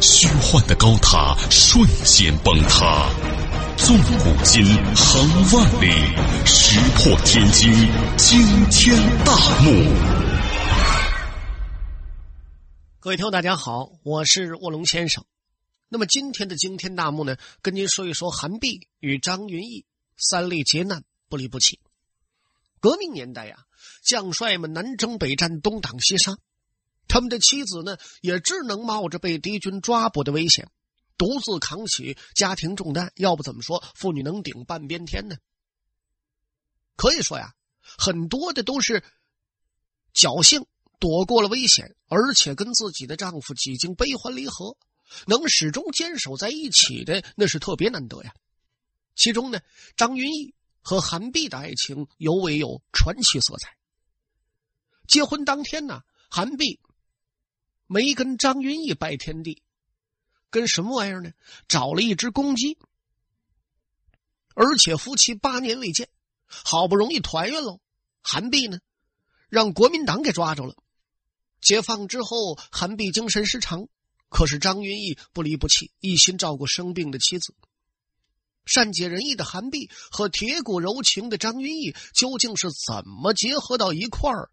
虚幻的高塔瞬间崩塌，纵古今，横万里，石破天惊，惊天大幕。各位听众，大家好，我是卧龙先生。那么今天的惊天大幕呢，跟您说一说韩碧与张云逸三例劫难不离不弃。革命年代呀，将帅们南征北战，东挡西杀。他们的妻子呢，也只能冒着被敌军抓捕的危险，独自扛起家庭重担。要不怎么说妇女能顶半边天呢？可以说呀，很多的都是侥幸躲过了危险，而且跟自己的丈夫几经悲欢离合，能始终坚守在一起的，那是特别难得呀。其中呢，张云逸和韩碧的爱情尤为有传奇色彩。结婚当天呢，韩碧。没跟张云逸拜天地，跟什么玩意儿呢？找了一只公鸡，而且夫妻八年未见，好不容易团圆喽。韩碧呢，让国民党给抓着了。解放之后，韩碧精神失常，可是张云逸不离不弃，一心照顾生病的妻子。善解人意的韩碧和铁骨柔情的张云逸究竟是怎么结合到一块儿？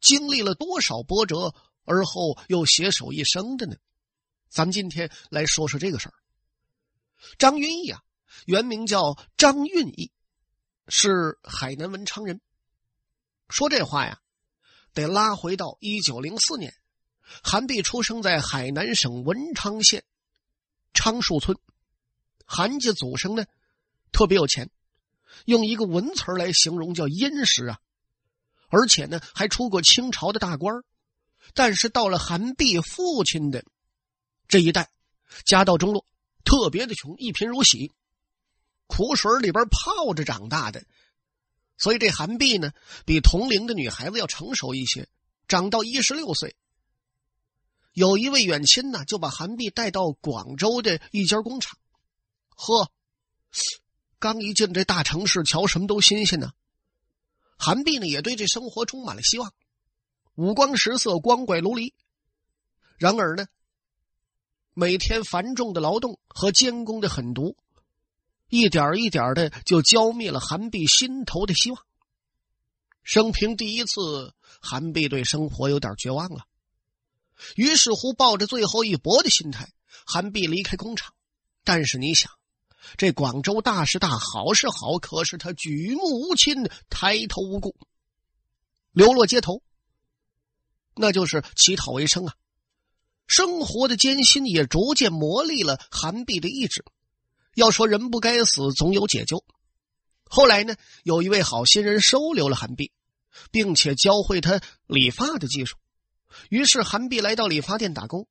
经历了多少波折？而后又携手一生的呢？咱们今天来说说这个事儿。张云逸啊，原名叫张运义，是海南文昌人。说这话呀，得拉回到一九零四年，韩碧出生在海南省文昌县昌树村。韩家祖上呢，特别有钱，用一个文词来形容叫殷实啊，而且呢，还出过清朝的大官但是到了韩碧父亲的这一代，家道中落，特别的穷，一贫如洗，苦水里边泡着长大的，所以这韩碧呢，比同龄的女孩子要成熟一些。长到一十六岁，有一位远亲呢，就把韩碧带到广州的一家工厂。呵，刚一进这大城市，瞧什么都新鲜呢。韩碧呢，也对这生活充满了希望。五光十色，光怪陆离。然而呢，每天繁重的劳动和监工的狠毒，一点一点的就浇灭了韩碧心头的希望。生平第一次，韩碧对生活有点绝望了。于是乎，抱着最后一搏的心态，韩碧离开工厂。但是你想，这广州大是大，好是好，可是他举目无亲，抬头无故，流落街头。那就是乞讨为生啊，生活的艰辛也逐渐磨砺了韩碧的意志。要说人不该死，总有解救。后来呢，有一位好心人收留了韩碧，并且教会他理发的技术。于是韩碧来到理发店打工。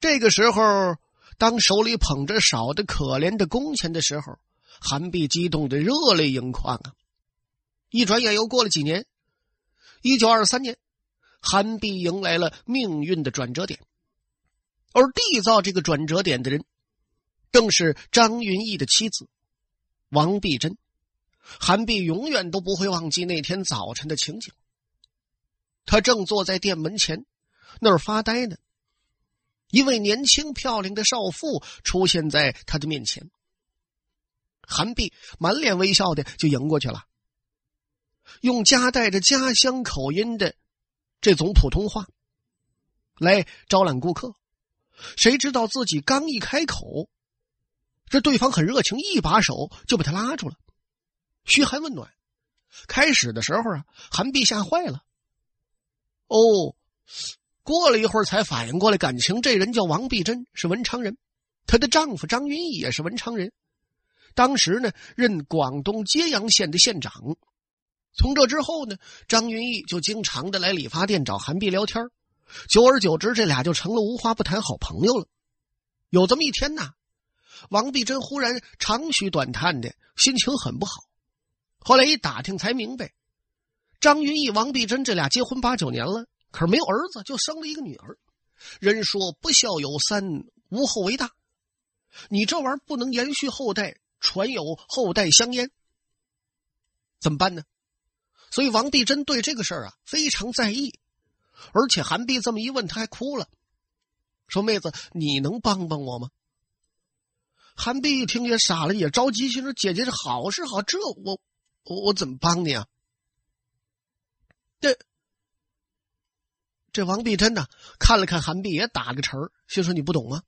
这个时候，当手里捧着少的可怜的工钱的时候，韩碧激动的热泪盈眶啊！一转眼又过了几年，一九二三年。韩碧迎来了命运的转折点，而缔造这个转折点的人，正是张云逸的妻子王碧珍。韩碧永远都不会忘记那天早晨的情景。他正坐在店门前，那儿发呆呢。一位年轻漂亮的少妇出现在他的面前。韩碧满脸微笑的就迎过去了，用夹带着家乡口音的。这种普通话来招揽顾客，谁知道自己刚一开口，这对方很热情，一把手就把他拉住了，嘘寒问暖。开始的时候啊，韩碧吓坏了。哦，过了一会儿才反应过来，感情这人叫王碧珍，是文昌人，她的丈夫张云逸也是文昌人，当时呢任广东揭阳县的县长。从这之后呢，张云逸就经常的来理发店找韩碧聊天久而久之，这俩就成了无话不谈好朋友了。有这么一天呢，王碧珍忽然长吁短叹的，心情很不好。后来一打听才明白，张云逸、王碧珍这俩结婚八九年了，可是没有儿子，就生了一个女儿。人说不孝有三，无后为大。你这玩意儿不能延续后代，传有后代香烟，怎么办呢？所以王碧珍对这个事儿啊非常在意，而且韩碧这么一问，他还哭了，说：“妹子，你能帮帮我吗？”韩碧一听也傻了，也着急，心说：“姐姐这好是好，这我我我怎么帮你啊？”这这王碧珍呢，看了看韩碧，也打了个沉儿，心说：“你不懂啊。”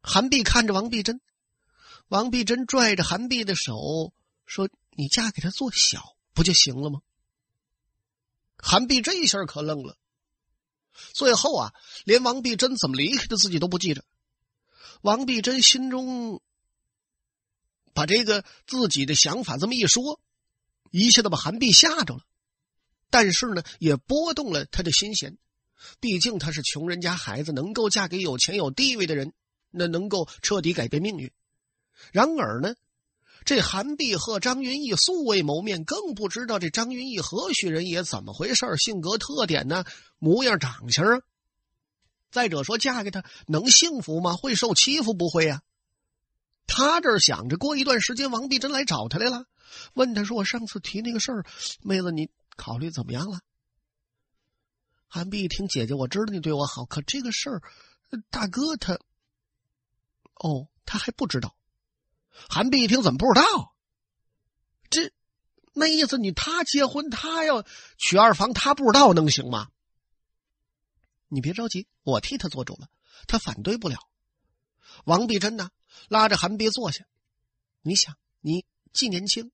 韩碧看着王碧珍，王碧珍拽着韩碧的手说：“你嫁给他做小不就行了吗？”韩碧这一下可愣了，最后啊，连王碧珍怎么离开的自己都不记着。王碧珍心中把这个自己的想法这么一说，一下子把韩碧吓着了。但是呢，也拨动了他的心弦。毕竟他是穷人家孩子，能够嫁给有钱有地位的人，那能够彻底改变命运。然而呢，这韩碧和张云逸素未谋面，更不知道这张云逸何许人也，怎么回事性格特点呢？模样长相啊？再者说，嫁给他能幸福吗？会受欺负不会呀？他这想着，过一段时间，王碧珍来找他来了，问他说：“我上次提那个事儿，妹子你考虑怎么样了？”韩碧一听，姐姐，我知道你对我好，可这个事儿，大哥他，哦，他还不知道。韩碧一听，怎么不知道？这那意思，你他结婚，他要娶二房，他不知道能行吗？你别着急，我替他做主了，他反对不了。王碧珍呢，拉着韩碧坐下。你想，你既年轻，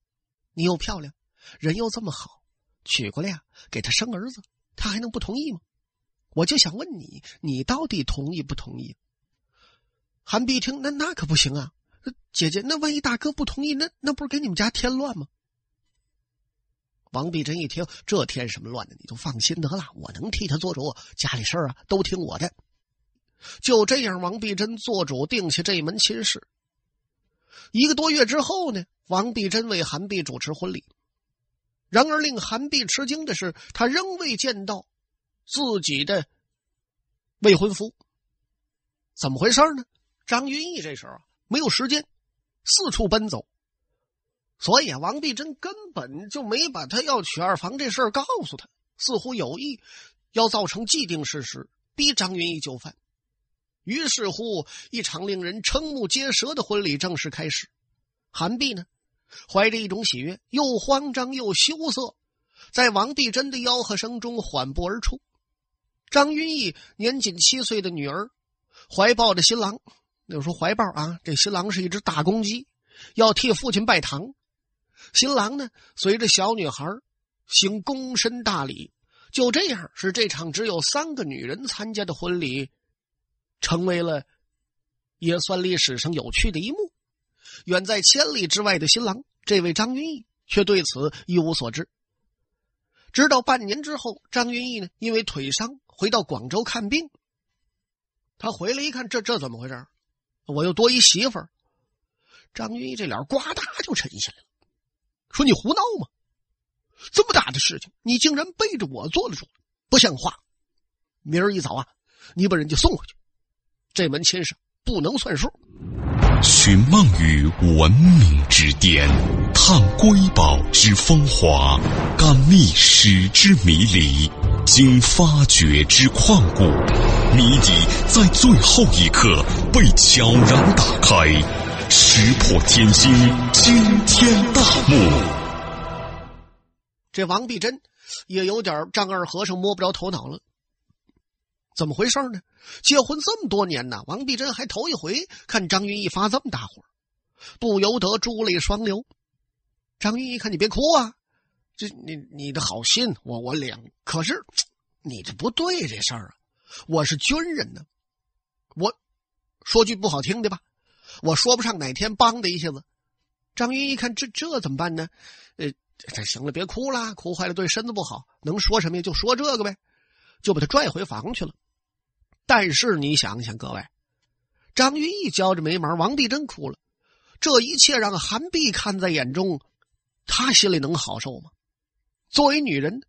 你又漂亮，人又这么好，娶过来呀，给他生儿子，他还能不同意吗？我就想问你，你到底同意不同意？韩碧一听，那那可不行啊，姐姐，那万一大哥不同意，那那不是给你们家添乱吗？王碧珍一听，这添什么乱呢？你就放心得了，我能替他做主，家里事儿啊都听我的。就这样，王碧珍做主定下这门亲事。一个多月之后呢，王碧珍为韩碧主持婚礼。然而令韩碧吃惊的是，他仍未见到自己的未婚夫。怎么回事呢？张云逸这时候没有时间，四处奔走。所以啊，王碧珍根本就没把他要娶二房这事儿告诉他，似乎有意要造成既定事实，逼张云逸就范。于是乎，一场令人瞠目结舌的婚礼正式开始。韩碧呢，怀着一种喜悦，又慌张又羞涩，在王碧珍的吆喝声中缓步而出。张云逸年仅七岁的女儿，怀抱着新郎，那时候怀抱啊，这新郎是一只大公鸡，要替父亲拜堂。新郎呢，随着小女孩行躬身大礼，就这样，是这场只有三个女人参加的婚礼，成为了也算历史上有趣的一幕。远在千里之外的新郎，这位张云逸却对此一无所知。直到半年之后，张云逸呢，因为腿伤回到广州看病。他回来一看，这这怎么回事？我又多一媳妇儿。张云逸这脸呱嗒就沉下来了。说你胡闹吗？这么大的事情，你竟然背着我做了主，不像话！明儿一早啊，你把人家送回去，这门亲事不能算数。寻梦于文明之巅，探瑰宝之风华，感历史之迷离，经发掘之旷古，谜底在最后一刻被悄然打开。石破天惊，惊天大幕。这王碧珍也有点丈二和尚摸不着头脑了。怎么回事呢？结婚这么多年呢，王碧珍还头一回看张云逸发这么大火，不由得珠泪双流。张云逸看你别哭啊，这你你的好心我我领，可是你这不对这事儿啊！我是军人呢，我说句不好听的吧。我说不上哪天帮的一下子，张云一看这这怎么办呢？呃，这行了，别哭了，哭坏了对身子不好。能说什么呀？就说这个呗，就把他拽回房去了。但是你想想，各位，张云逸焦着眉毛，王碧珍哭了。这一切让韩碧看在眼中，她心里能好受吗？作为女人，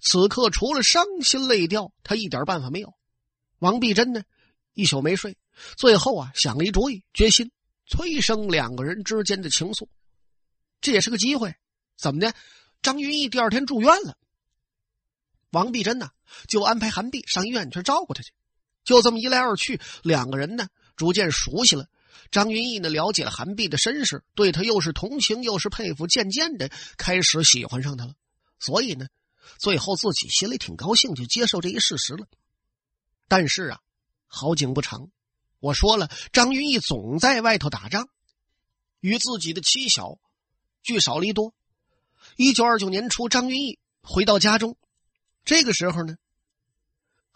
此刻除了伤心泪掉，她一点办法没有。王碧珍呢，一宿没睡，最后啊想了一主意，决心催生两个人之间的情愫。这也是个机会，怎么的？张云逸第二天住院了，王碧珍呢就安排韩碧上医院去照顾他去。就这么一来二去，两个人呢逐渐熟悉了。张云逸呢了解了韩碧的身世，对他又是同情又是佩服，渐渐的开始喜欢上他了。所以呢，最后自己心里挺高兴，就接受这一事实了。但是啊，好景不长，我说了，张云逸总在外头打仗，与自己的妻小聚少离多。一九二九年初，张云逸回到家中，这个时候呢。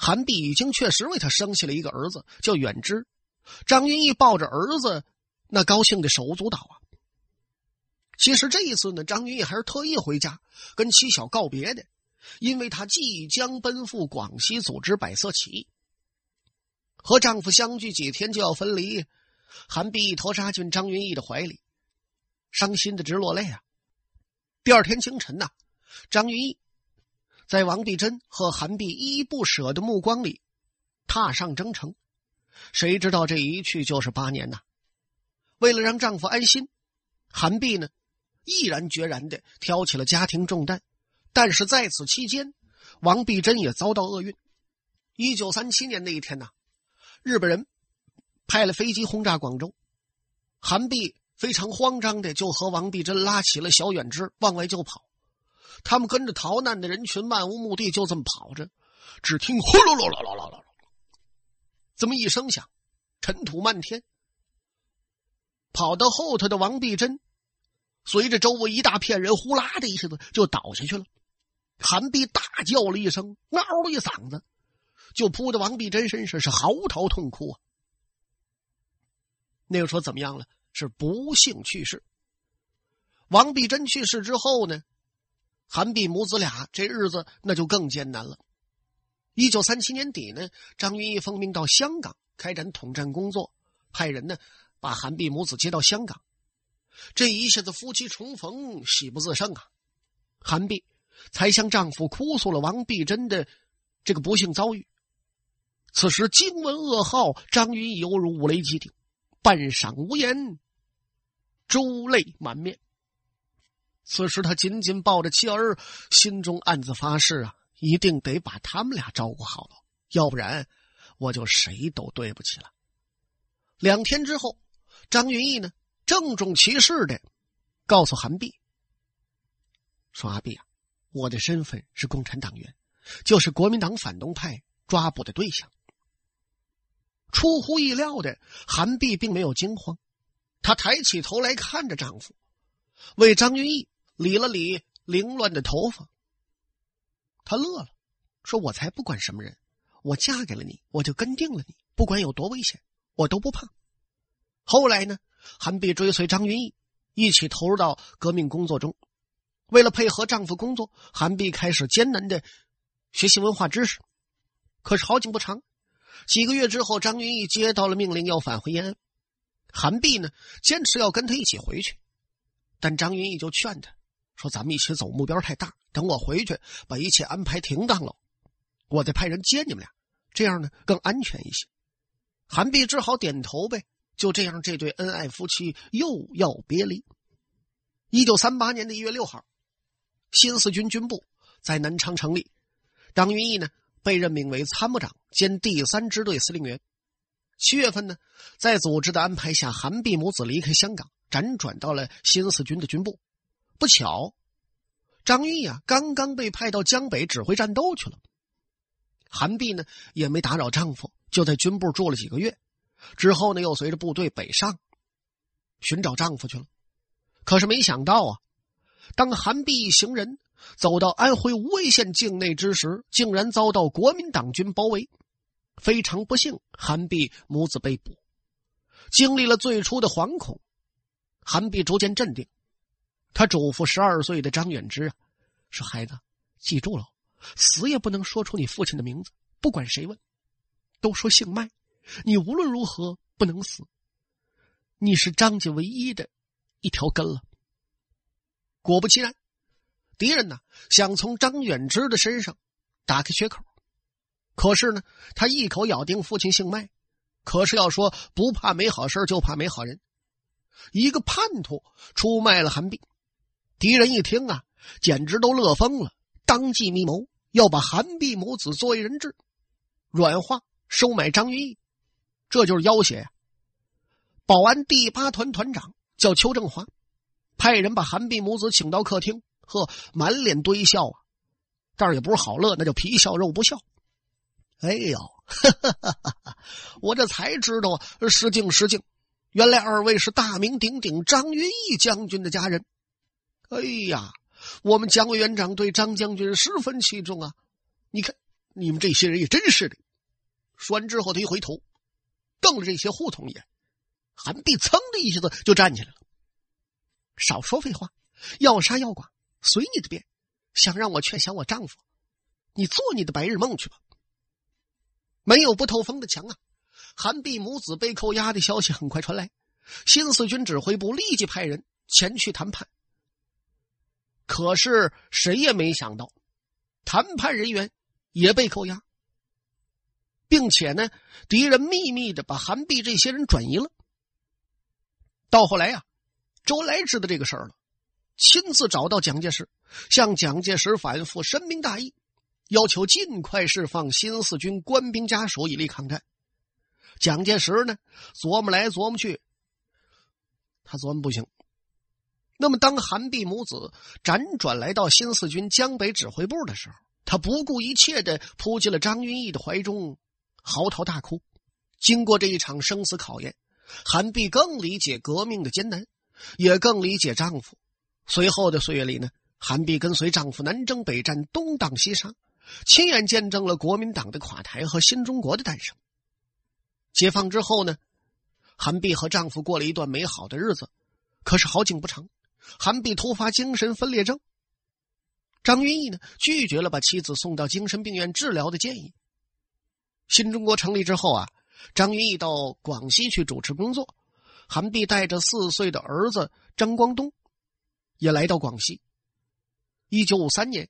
韩碧已经确实为他生下了一个儿子，叫远之。张云逸抱着儿子，那高兴的手舞足蹈啊。其实这一次呢，张云逸还是特意回家跟妻小告别的，因为他即将奔赴广西组织百色起义。和丈夫相聚几天就要分离，韩碧一头扎进张云逸的怀里，伤心的直落泪啊。第二天清晨呐，张云逸。在王碧珍和韩碧依依不舍的目光里，踏上征程。谁知道这一去就是八年呐！为了让丈夫安心，韩碧呢，毅然决然的挑起了家庭重担。但是在此期间，王碧珍也遭到厄运。一九三七年那一天呐，日本人派了飞机轰炸广州，韩碧非常慌张的就和王碧珍拉起了小远支往外就跑。他们跟着逃难的人群漫无目的，就这么跑着。只听“呼噜噜噜噜噜噜”这么一声响，尘土漫天。跑到后头的王碧珍，随着周围一大片人，呼啦的一下子就倒下去了。韩碧大叫了一声，嗷的一嗓子，就扑到王碧珍身上，是嚎啕痛哭啊。那个说怎么样了？是不幸去世。王碧珍去世之后呢？韩碧母子俩这日子那就更艰难了。一九三七年底呢，张云逸奉命到香港开展统战工作，派人呢把韩碧母子接到香港。这一下子夫妻重逢，喜不自胜啊！韩碧才向丈夫哭诉了王碧珍的这个不幸遭遇。此时惊闻噩耗，张云逸犹如五雷击顶，半晌无言，珠泪满面。此时，他紧紧抱着妻儿，心中暗自发誓啊，一定得把他们俩照顾好了，要不然我就谁都对不起了。两天之后，张云逸呢，郑重其事的告诉韩碧说：“阿碧啊，我的身份是共产党员，就是国民党反动派抓捕的对象。”出乎意料的，韩碧并没有惊慌，她抬起头来看着丈夫，为张云逸。理了理凌乱的头发，他乐了，说：“我才不管什么人，我嫁给了你，我就跟定了你，不管有多危险，我都不怕。”后来呢，韩碧追随张云逸一起投入到革命工作中。为了配合丈夫工作，韩碧开始艰难的学习文化知识。可是好景不长，几个月之后，张云逸接到了命令，要返回延安。韩碧呢，坚持要跟他一起回去，但张云逸就劝他。说咱们一起走，目标太大。等我回去，把一切安排停当了，我再派人接你们俩，这样呢更安全一些。韩碧只好点头呗。就这样，这对恩爱夫妻又要别离。一九三八年的一月六号，新四军军部在南昌成立，张云逸呢被任命为参谋长兼第三支队司令员。七月份呢，在组织的安排下，韩碧母子离开香港，辗转到了新四军的军部。不巧，张玉呀刚刚被派到江北指挥战斗去了。韩碧呢也没打扰丈夫，就在军部住了几个月。之后呢，又随着部队北上寻找丈夫去了。可是没想到啊，当韩碧一行人走到安徽无为县境内之时，竟然遭到国民党军包围。非常不幸，韩碧母子被捕。经历了最初的惶恐，韩碧逐渐镇定。他嘱咐十二岁的张远之啊，说：“孩子，记住了，死也不能说出你父亲的名字，不管谁问，都说姓麦。你无论如何不能死。你是张家唯一的一条根了。果不其然，敌人呢想从张远之的身上打开缺口，可是呢，他一口咬定父亲姓麦。可是要说不怕没好事，就怕没好人。一个叛徒出卖了韩碧，敌人一听啊，简直都乐疯了，当即密谋要把韩碧母子作为人质，软化收买张云逸，这就是要挟。保安第八团团长叫邱正华，派人把韩碧母子请到客厅，呵，满脸堆笑啊，但是也不是好乐，那叫皮笑肉不笑。哎呦，我这才知道啊，失敬失敬。原来二位是大名鼎鼎张云逸将军的家人。哎呀，我们蒋委员长对张将军十分器重啊！你看，你们这些人也真是的。说完之后，他一回头，瞪了这些胡同一眼。韩碧噌的一下子就站起来了。少说废话，要杀要剐，随你的便。想让我劝降我丈夫，你做你的白日梦去吧。没有不透风的墙啊！韩碧母子被扣押的消息很快传来，新四军指挥部立即派人前去谈判。可是谁也没想到，谈判人员也被扣押，并且呢，敌人秘密的把韩碧这些人转移了。到后来呀，周恩来知道这个事儿了，亲自找到蒋介石，向蒋介石反复深明大义，要求尽快释放新四军官兵家属以利抗战。蒋介石呢，琢磨来琢磨去，他琢磨不行。那么，当韩碧母子辗转来到新四军江北指挥部的时候，他不顾一切的扑进了张云逸的怀中，嚎啕大哭。经过这一场生死考验，韩碧更理解革命的艰难，也更理解丈夫。随后的岁月里呢，韩碧跟随丈夫南征北战，东挡西杀，亲眼见证了国民党的垮台和新中国的诞生。解放之后呢，韩碧和丈夫过了一段美好的日子。可是好景不长，韩碧突发精神分裂症。张云逸呢，拒绝了把妻子送到精神病院治疗的建议。新中国成立之后啊，张云逸到广西去主持工作，韩碧带着四岁的儿子张光东也来到广西。一九五三年，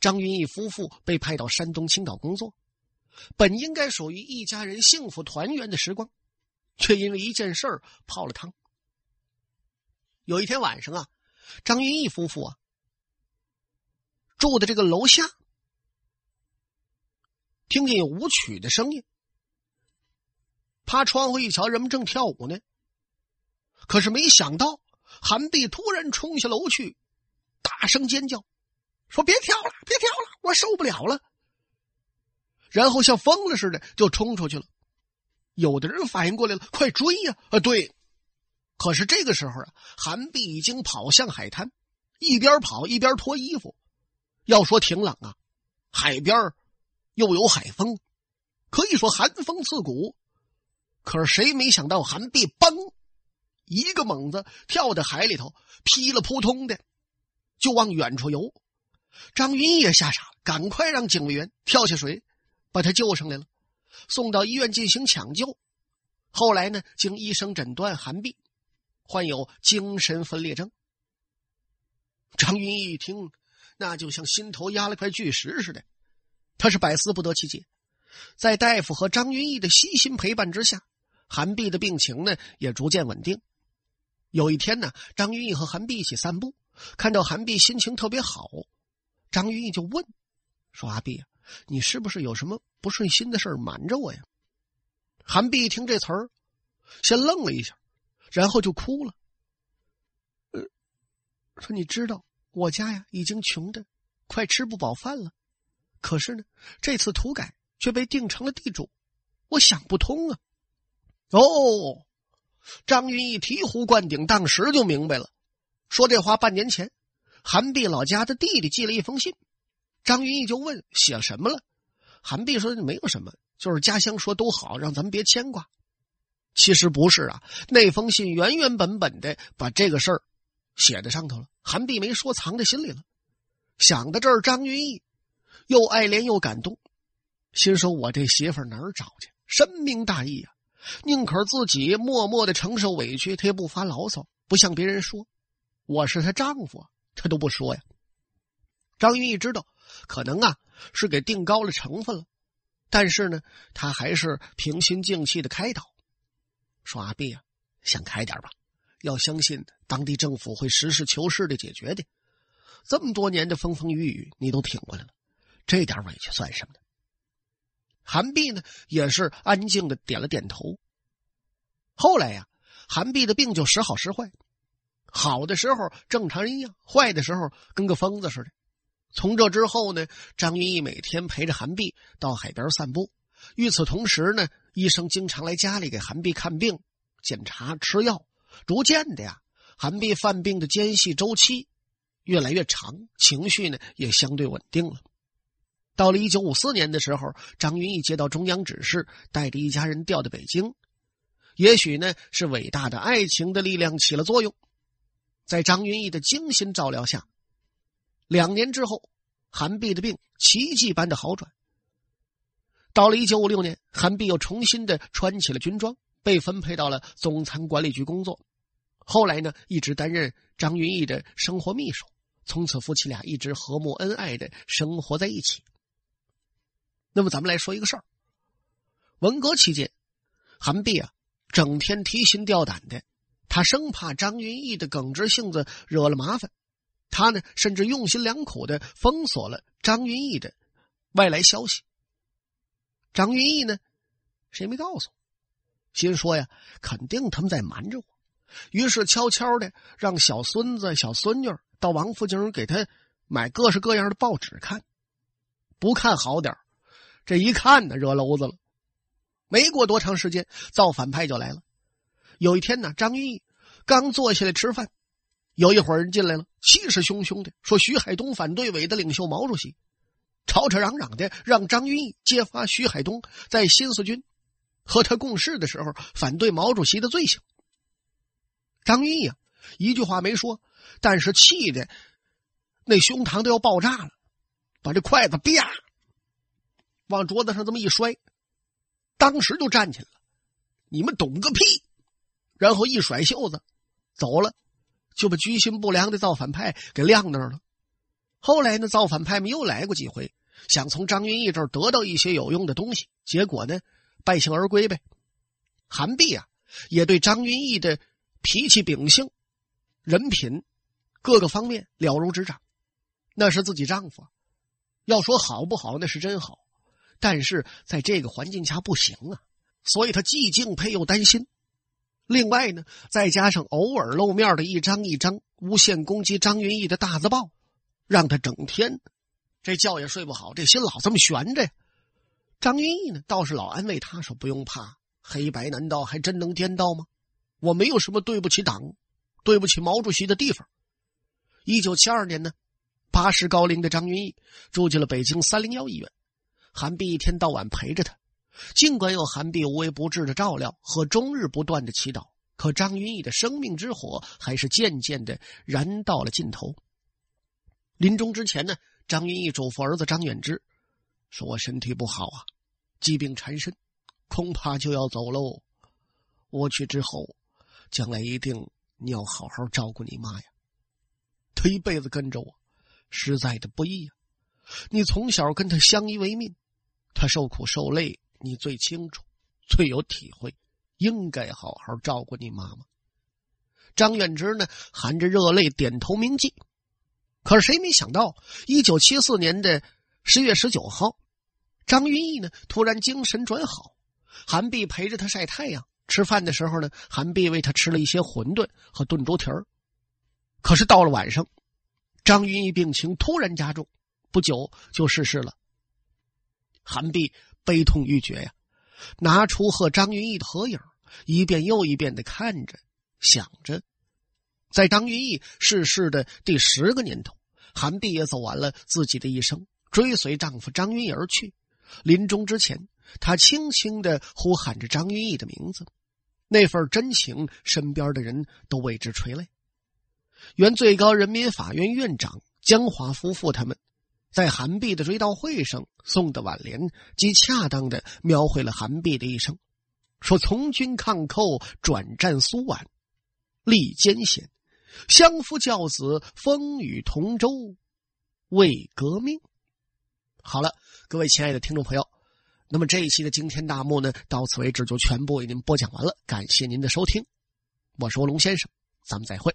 张云逸夫妇被派到山东青岛工作。本应该属于一家人幸福团圆的时光，却因为一件事儿泡了汤。有一天晚上啊，张云逸夫妇啊住的这个楼下，听见有舞曲的声音，趴窗户一瞧，人们正跳舞呢。可是没想到，韩碧突然冲下楼去，大声尖叫，说：“别跳了，别跳了，我受不了了。”然后像疯了似的就冲出去了，有的人反应过来了，快追呀！啊，对。可是这个时候啊，韩碧已经跑向海滩，一边跑一边脱衣服。要说挺冷啊，海边又有海风，可以说寒风刺骨。可是谁没想到，韩碧嘣一个猛子跳到海里头，噼里扑通的就往远处游。张云也吓傻了，赶快让警卫员跳下水。把他救上来了，送到医院进行抢救。后来呢，经医生诊断，韩碧患有精神分裂症。张云逸一听，那就像心头压了块巨石似的，他是百思不得其解。在大夫和张云逸的悉心陪伴之下，韩碧的病情呢也逐渐稳定。有一天呢，张云逸和韩碧一起散步，看到韩碧心情特别好，张云逸就问说：“阿碧。”你是不是有什么不顺心的事瞒着我呀？韩碧一听这词儿，先愣了一下，然后就哭了。呃，说你知道我家呀已经穷的快吃不饱饭了，可是呢这次土改却被定成了地主，我想不通啊。哦，张云一醍醐灌顶，当时就明白了。说这话半年前，韩碧老家的弟弟寄了一封信。张云逸就问：“写什么了？”韩碧说：“没有什么，就是家乡说都好，让咱们别牵挂。”其实不是啊，那封信原原本本的把这个事儿写在上头了。韩碧没说，藏在心里了。想到这儿，张云逸又爱怜又感动，心说：“我这媳妇哪儿找去？深明大义啊！宁可自己默默的承受委屈，他也不发牢骚，不向别人说。我是她丈夫，她都不说呀。张云逸知道，可能啊是给定高了成分了，但是呢，他还是平心静气的开导，说：“阿碧啊，想开点吧，要相信当地政府会实事求是的解决的。这么多年的风风雨雨，你都挺过来了，这点委屈算什么呢？”韩碧呢，也是安静的点了点头。后来呀，韩碧的病就时好时坏，好的时候正常人一样，坏的时候跟个疯子似的。从这之后呢，张云逸每天陪着韩碧到海边散步。与此同时呢，医生经常来家里给韩碧看病、检查、吃药。逐渐的呀，韩碧犯病的间隙周期越来越长，情绪呢也相对稳定了。到了一九五四年的时候，张云逸接到中央指示，带着一家人调到北京。也许呢，是伟大的爱情的力量起了作用，在张云逸的精心照料下，两年之后，韩碧的病奇迹般的好转。到了一九五六年，韩碧又重新的穿起了军装，被分配到了总参管理局工作。后来呢，一直担任张云逸的生活秘书。从此，夫妻俩一直和睦恩爱的生活在一起。那么咱们来说一个事儿。文革期间，韩碧啊，整天提心吊胆的，他生怕张云逸的耿直性子惹了麻烦，他呢，甚至用心良苦的封锁了张云逸的外来消息。张云逸呢，谁没告诉？心说呀，肯定他们在瞒着我，于是悄悄的让小孙子、小孙女到王府井给他买各式各样的报纸看，不看好点这一看呢，惹娄子了。没过多长时间，造反派就来了。有一天呢，张云逸刚坐下来吃饭，有一伙人进来了，气势汹汹的说：“徐海东反对委的领袖毛主席，吵吵嚷嚷的让张云逸揭发徐海东在新四军和他共事的时候反对毛主席的罪行。”张云逸啊，一句话没说，但是气的那胸膛都要爆炸了，把这筷子啪。往桌子上这么一摔，当时就站起来了。你们懂个屁！然后一甩袖子走了，就把居心不良的造反派给晾那儿了。后来呢，造反派们又来过几回，想从张云逸这儿得到一些有用的东西，结果呢，败兴而归呗。韩碧啊，也对张云逸的脾气秉性、人品各个方面了如指掌。那是自己丈夫，要说好不好，那是真好。但是在这个环境下不行啊，所以他既敬佩又担心。另外呢，再加上偶尔露面的一张一张诬陷攻击张云逸的大字报，让他整天这觉也睡不好，这心老这么悬着呀。张云逸呢，倒是老安慰他说：“不用怕，黑白难道还真能颠倒吗？我没有什么对不起党、对不起毛主席的地方。”一九七二年呢，八十高龄的张云逸住进了北京三零幺医院。韩碧一天到晚陪着他，尽管有韩碧无微不至的照料和终日不断的祈祷，可张云逸的生命之火还是渐渐的燃到了尽头。临终之前呢，张云逸嘱咐儿子张远之，说：“我身体不好啊，疾病缠身，恐怕就要走喽。我去之后，将来一定你要好好照顾你妈呀。他一辈子跟着我，实在的不易呀。你从小跟他相依为命。”他受苦受累，你最清楚，最有体会，应该好好照顾你妈妈。张远之呢，含着热泪点头铭记。可是谁没想到，一九七四年的十月十九号，张云逸呢突然精神转好，韩碧陪着他晒太阳。吃饭的时候呢，韩碧为他吃了一些馄饨和炖猪蹄儿。可是到了晚上，张云逸病情突然加重，不久就逝世了。韩碧悲痛欲绝呀，拿出和张云逸的合影，一遍又一遍的看着，想着。在张云逸逝世的第十个年头，韩碧也走完了自己的一生，追随丈夫张云逸而去。临终之前，她轻轻的呼喊着张云逸的名字，那份真情，身边的人都为之垂泪。原最高人民法院院长江华夫妇他们。在韩碧的追悼会上送的挽联，极恰当的描绘了韩碧的一生。说从军抗寇，转战苏皖，历艰险，相夫教子，风雨同舟，为革命。好了，各位亲爱的听众朋友，那么这一期的惊天大幕呢，到此为止就全部为您播讲完了。感谢您的收听，我是卧龙先生，咱们再会。